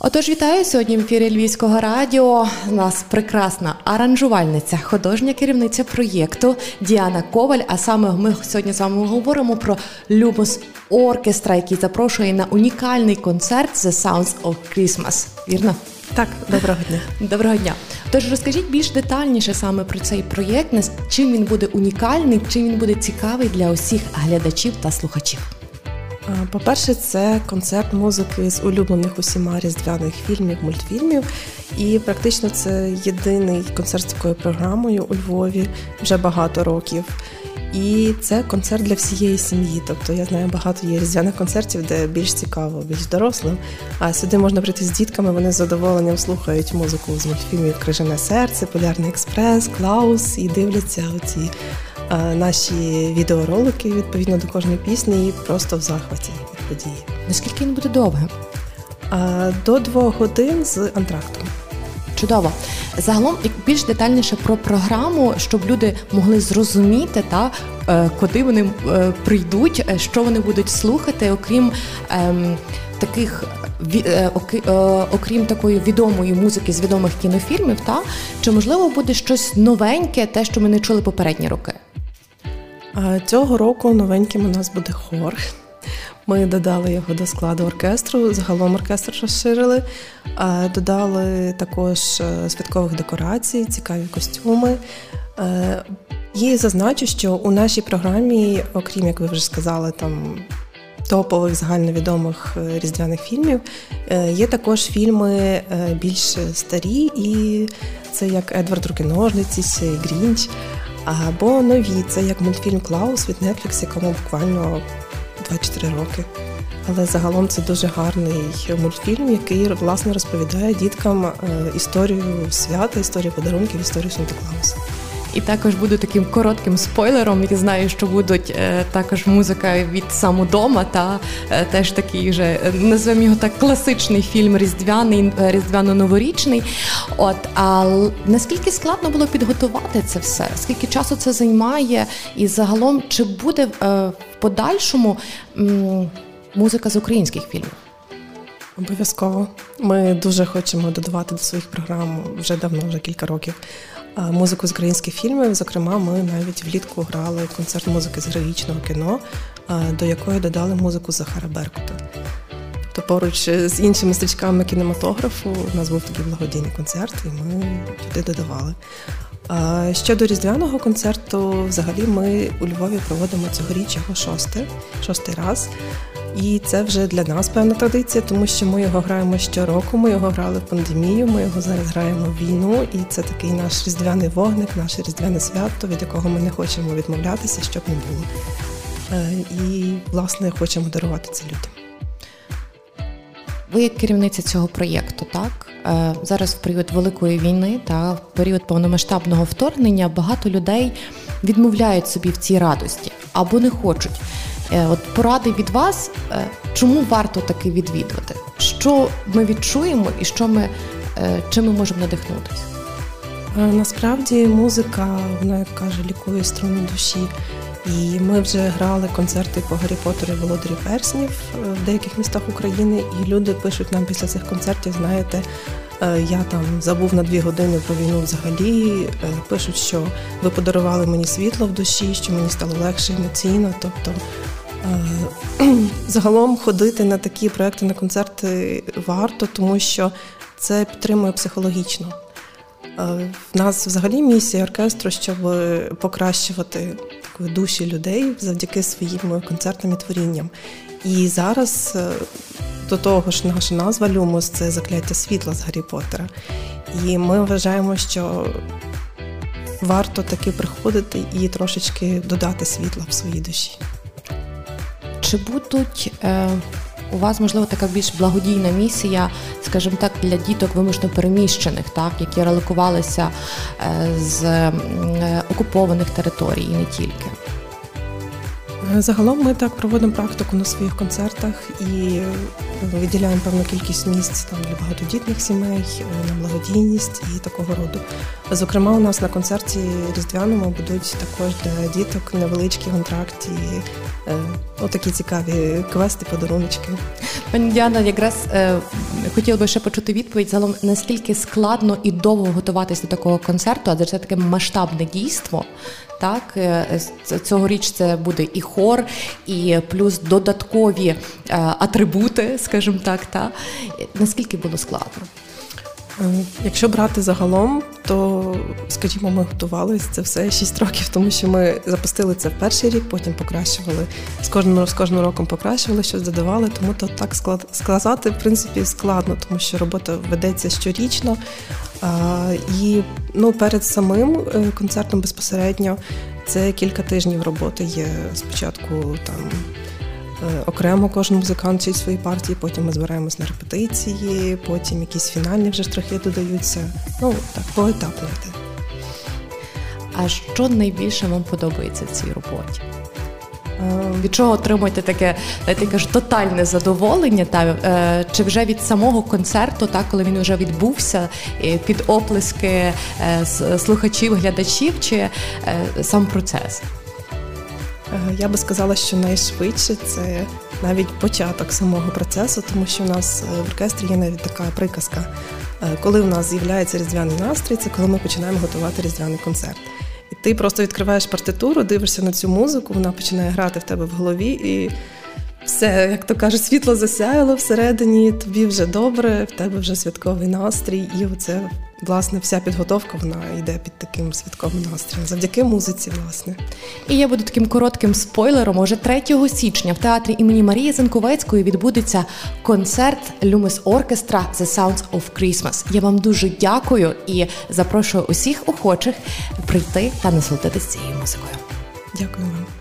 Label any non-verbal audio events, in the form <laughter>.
Отож, вітаю сьогодні в ефірі Львівського радіо. У нас прекрасна аранжувальниця, художня керівниця проєкту Діана Коваль. А саме ми сьогодні з вами говоримо про Люмос Оркестра, який запрошує на унікальний концерт The Sounds of Christmas. Вірно? Так, доброго дня. Доброго дня. Тож розкажіть більш детальніше саме про цей проєкт, чим він буде унікальний, чим він буде цікавий для усіх глядачів та слухачів. По-перше, це концерт музики з улюблених усіма різдвяних фільмів, мультфільмів. І практично це єдиний концерт з такою програмою у Львові вже багато років. І це концерт для всієї сім'ї. Тобто я знаю, багато є різдвяних концертів, де більш цікаво, більш дорослим. А сюди можна прийти з дітками, вони з задоволенням слухають музику з мультфільмів Крижане серце, Полярний експрес, Клаус і дивляться оці наші відеоролики відповідно до кожної пісні і просто в захваті від події. Наскільки він буде довгим? До двох годин з антрактом. Чудово. Загалом більш детальніше про програму, щоб люди могли зрозуміти, та е, куди вони е, прийдуть, е, що вони будуть слухати, окрім ем, таких окрім такої відомої музики з відомих кінофільмів, та чи можливо буде щось новеньке, те, що ми не чули попередні роки? Цього року новеньким у нас буде хор. Ми додали його до складу оркестру. Загалом оркестр розширили, додали також е, святкових декорацій, цікаві костюми. Е, і зазначу, що у нашій програмі, окрім як ви вже сказали, там топових загальновідомих е, різдвяних фільмів, є також фільми більш старі, і це як Едвард Рукиножниці, Грінч. Або нові, це як мультфільм Клаус від Netflix, якому буквально 24 роки. Але загалом це дуже гарний мультфільм, який власне розповідає діткам е, історію свята, історію подарунків, історію Санта Клауса. І також буду таким коротким спойлером. Я знаю, що будуть е, також музика від самодома, та е, теж такий вже називаємо його так класичний фільм Різдвяний, різдвяно-новорічний. От а наскільки складно було підготувати це все? Скільки часу це займає? І загалом чи буде в подальшому музика з українських фільмів? Обов'язково. Ми дуже хочемо додавати до своїх програм вже давно, вже кілька років. Музику з українських фільмів. Зокрема, ми навіть влітку грали концерт музики з героїчного кіно, до якої додали музику Захара Беркута. То поруч з іншими стрічками кінематографу у нас був такий благодійний концерт, і ми туди додавали. Щодо різдвяного концерту, взагалі ми у Львові проводимо цьогоріч його шостий, шостий раз. І це вже для нас певна традиція, тому що ми його граємо щороку. Ми його грали в пандемію. Ми його зараз граємо в війну, і це такий наш різдвяний вогник, наше різдвяне свято, від якого ми не хочемо відмовлятися, щоб не було. Е, і власне хочемо дарувати це людям. Ви як керівниця цього проєкту, так е, зараз в період великої війни та в період повномасштабного вторгнення багато людей відмовляють собі в цій радості або не хочуть. Е, от поради від вас, е, чому варто таки відвідувати? Що ми відчуємо і що ми чим ми можемо надихнутися? Насправді музика, вона як каже, лікує струни душі. І ми вже грали концерти по Гаррі Поттеру і Володарі Перснів е, в деяких містах України, і люди пишуть нам після цих концертів, знаєте, е, я там забув на дві години про війну взагалі. Е, пишуть, що ви подарували мені світло в душі, що мені стало легше емоційно. Тобто <clears throat> загалом ходити на такі проекти, на концерти варто, тому що це підтримує психологічно. В нас взагалі місія оркестру, щоб покращувати такої душі людей завдяки своїм концертам і творінням. І зараз е, до того ж, наша назва Люмус це закляття світла з Гаррі Поттера. І ми вважаємо, що варто таки приходити і трошечки додати світла в своїй душі. Чи будуть е, у вас можливо така більш благодійна місія, скажімо так, для діток вимушено переміщених, так які релокувалися е, з е, окупованих територій і не тільки. Загалом ми так проводимо практику на своїх концертах і виділяємо певну кількість місць там для багатодітних сімей, на благодійність і такого роду. Зокрема, у нас на концерті різдвяному будуть також для діток невеличкі контракти, е, отакі цікаві квести, подаруночки. Пані Діана, якраз е, хотіла би ще почути відповідь загалом, наскільки складно і довго готуватися до такого концерту, адже це таке масштабне дійство. Так, е, цьогоріч це буде і хор, і плюс додаткові е, атрибути, скажімо так. Та наскільки було складно? Е, якщо брати загалом, то скажімо, ми готувалися це все 6 років, тому що ми запустили це перший рік, потім покращували з кожним з кожним роком покращували, щось додавали. Тому то так склад сказати, в принципі, складно, тому що робота ведеться щорічно. А, І ну, перед самим е, концертом безпосередньо це кілька тижнів роботи є спочатку там. Е, окремо кожен музикант вчить свої партії, потім ми збираємось на репетиції, потім якісь фінальні вже штрихи додаються. Ну так, поетапно йде. А що найбільше вам подобається в цій роботі? Е, від чого отримуєте таке ти кажеш, тотальне задоволення? Та е, чи вже від самого концерту, так коли він вже відбувся, під оплески слухачів, глядачів, чи сам процес? Е, я би сказала, що найшвидше це навіть початок самого процесу, тому що у нас е, в оркестрі є навіть така приказка. Е, коли в нас з'являється різдвяний настрій, це коли ми починаємо готувати різдвяний концерт. Ти просто відкриваєш партитуру, дивишся на цю музику, вона починає грати в тебе в голові, і все, як то кажуть, світло засяяло всередині, тобі вже добре, в тебе вже святковий настрій, і оце власне вся підготовка вона йде під таким святковим настроєм, завдяки музиці, власне. І я буду таким коротким спойлером. Уже 3 січня в театрі імені Марії Зенковецької відбудеться концерт Люмис Оркестра The Sounds of Christmas. Я вам дуже дякую і запрошую усіх охочих прийти та насолодитися цією музикою. Дякую вам.